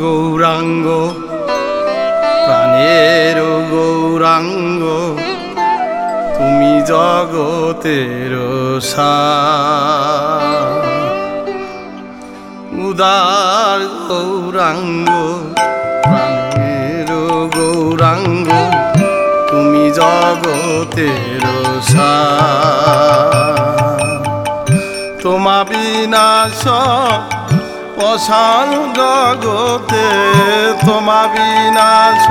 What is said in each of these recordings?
গৌরাঙ্গ প্রাণের গৌরাঙ্গ তুমি জগতের। উদার গৌরাঙ্গ প্রাণের গৌরাঙ্গ তুমি জগতের সার। তোমা বিনাশ অসার জগতে তোমা বিনাশ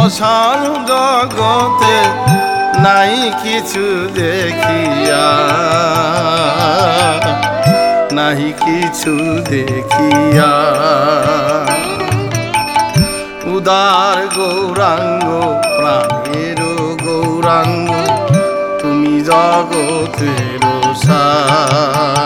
অসার জগতে নাই কিছু দেখিয়া। নাই কিছু দেখিয়া। উদার গৌরাঙ্গ, প্রাণের গৌরাঙ্গ, তুমি জগতের সার।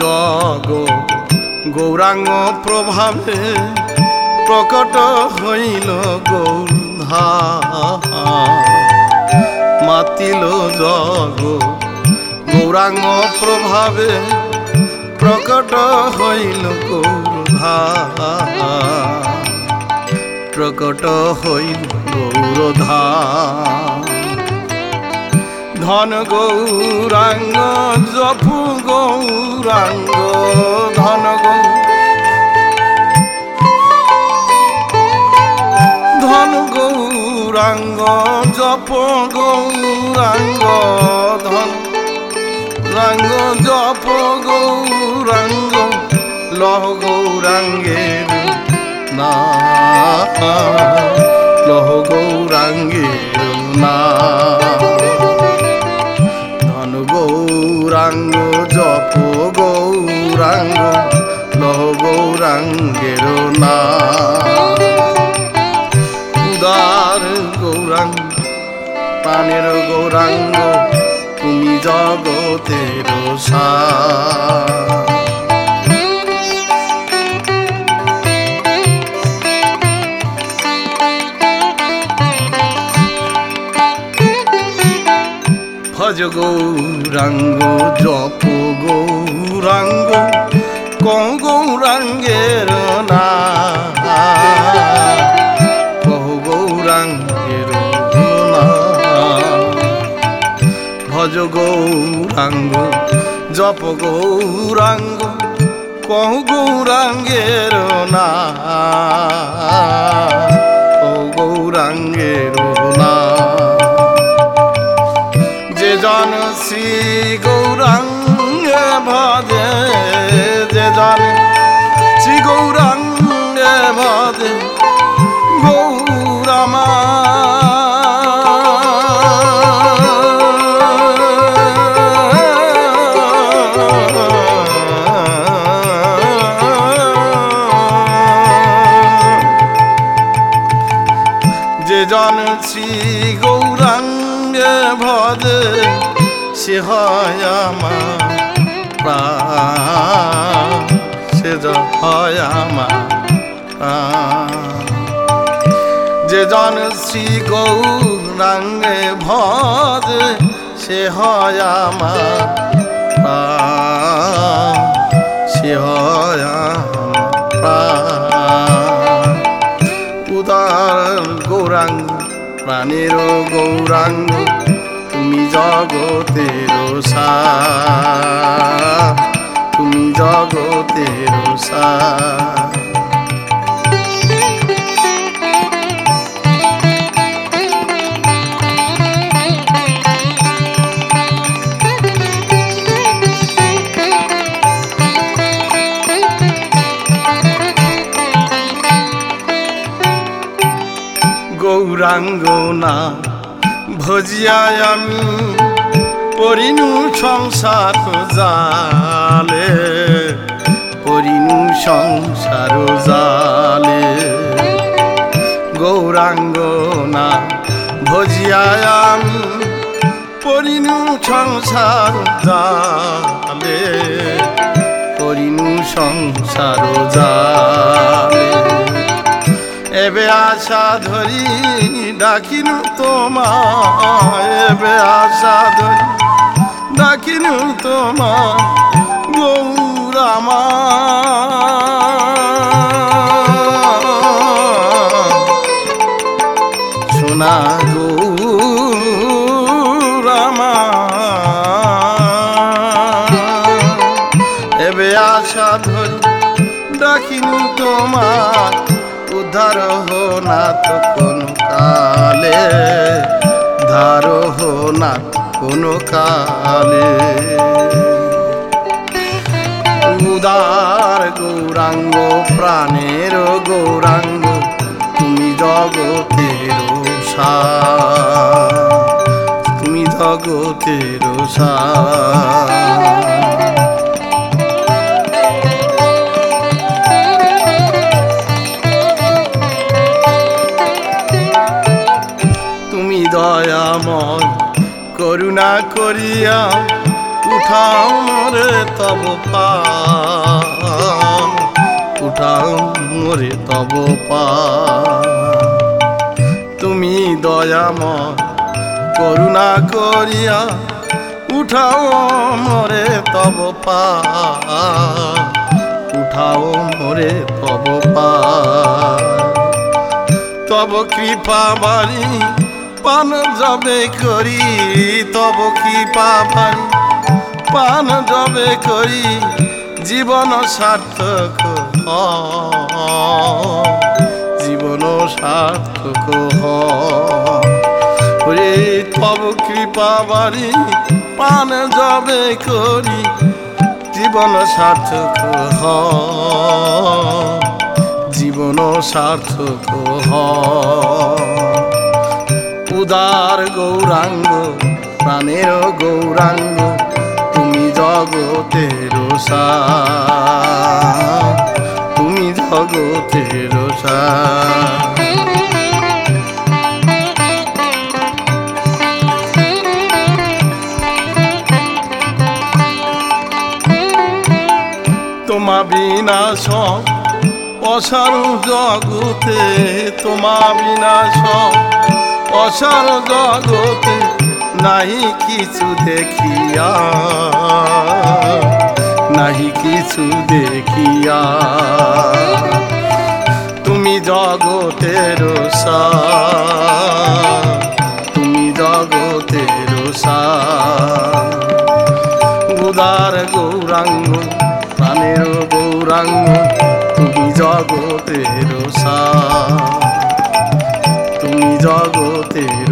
জগ। গৌরাঙ্গ প্রভাবে প্রকট হইল গৌধা মাতিল জগ। গৌরাঙ্গ প্রভাবে প্রকট হইল গৌরধা প্রকট হইল গৌরধা ধন গৌরাঙ্গ, জপু গৌরাঙ্গ ধন গৌ ধন গৌরাঙ্গ, জপ গৌরাঙ্গ ধন রাঙ্গ জপ গৌরাঙ্গ, লহ গৌরাঙ্গের না প্রাণের গৌরাঙ্গ তুমি জগতের। ভজ গৌরাঙ্গ জপ গৌরাঙ্গ গৌরাঙ্গের না গৌরাঙ্গ, জপ গৌরাঙ্গ, কহ গৌরাঙ্গের না কহ গৌরাঙ্গের না যে জন শ্রী গৌরাঙ্গে ভজে, যে জন শ্রী গৌরাঙ্গে ভজে জন শ্রী গৌরাঙ্গে ভজে সে হয় আমার সে হয় আমার যে জন শ্রী গৌরাঙ্গে ভজে সে হয় আমার সে হয় উদার গৌরাঙ্গ প্রাণের গৌরাঙ্গ তুমি জগতের সা তুমি জগতের সার। ভাঙ্গো ভজিয়ায় আমি পরিণু সংসার জালে পরিণু সংসার জালে। গৌরাঙ্গ না, ভজিয়ায় আমি পরিণু সংসার জালে পরিণু সংসার জালে। এবে আশা ধরি ডাকিনু তোমায়, এবে আশা ধরি ডাকিনু তোমার গৌরামা সোনা গৌরামা এবে আশা ধরি ডাকিনু তোমার উদ্ধার হো না তো কোনো কালে, ধার হো না কোনো কালে। উদার গৌরাঙ্গ, প্রাণের গৌরাঙ্গ, তুমি জগতের তুমি জগতের সার দয়াময়, করুণা করিয়া উঠাও মোরে তব পা। উঠাও মোরে তব পা। তুমি দয়াময়, করুণা করিয়া উঠাও মোরে তব পা। উঠাও মোরে তব পা। তব কৃপা বাড়ি পান যাবে করি, তব কি বাড়ি পান যাবে করি, জীবন সার্থক। জীবন সার্থক হরে তব কৃপা বাড়ি পান যাবে করি, জীবন সার্থক হয়। জীবন সার্থক হয়। উদার গৌরাঙ্গ, প্রাণের গৌরাঙ্গ, তুমি জগতের তুমি জগতের সার তোমা বিনাশ অসার জগতে, তোমা বিনাশ অসার জগতে নাহি কিছু দেখিয়া। নাহি কিছু দেখিয়া। তুমি জগতের তুমি জগতের উদার গৌরাঙ্গ, প্রাণের গৌরাঙ্গ, তুমি জগতের তুমি জগতের সার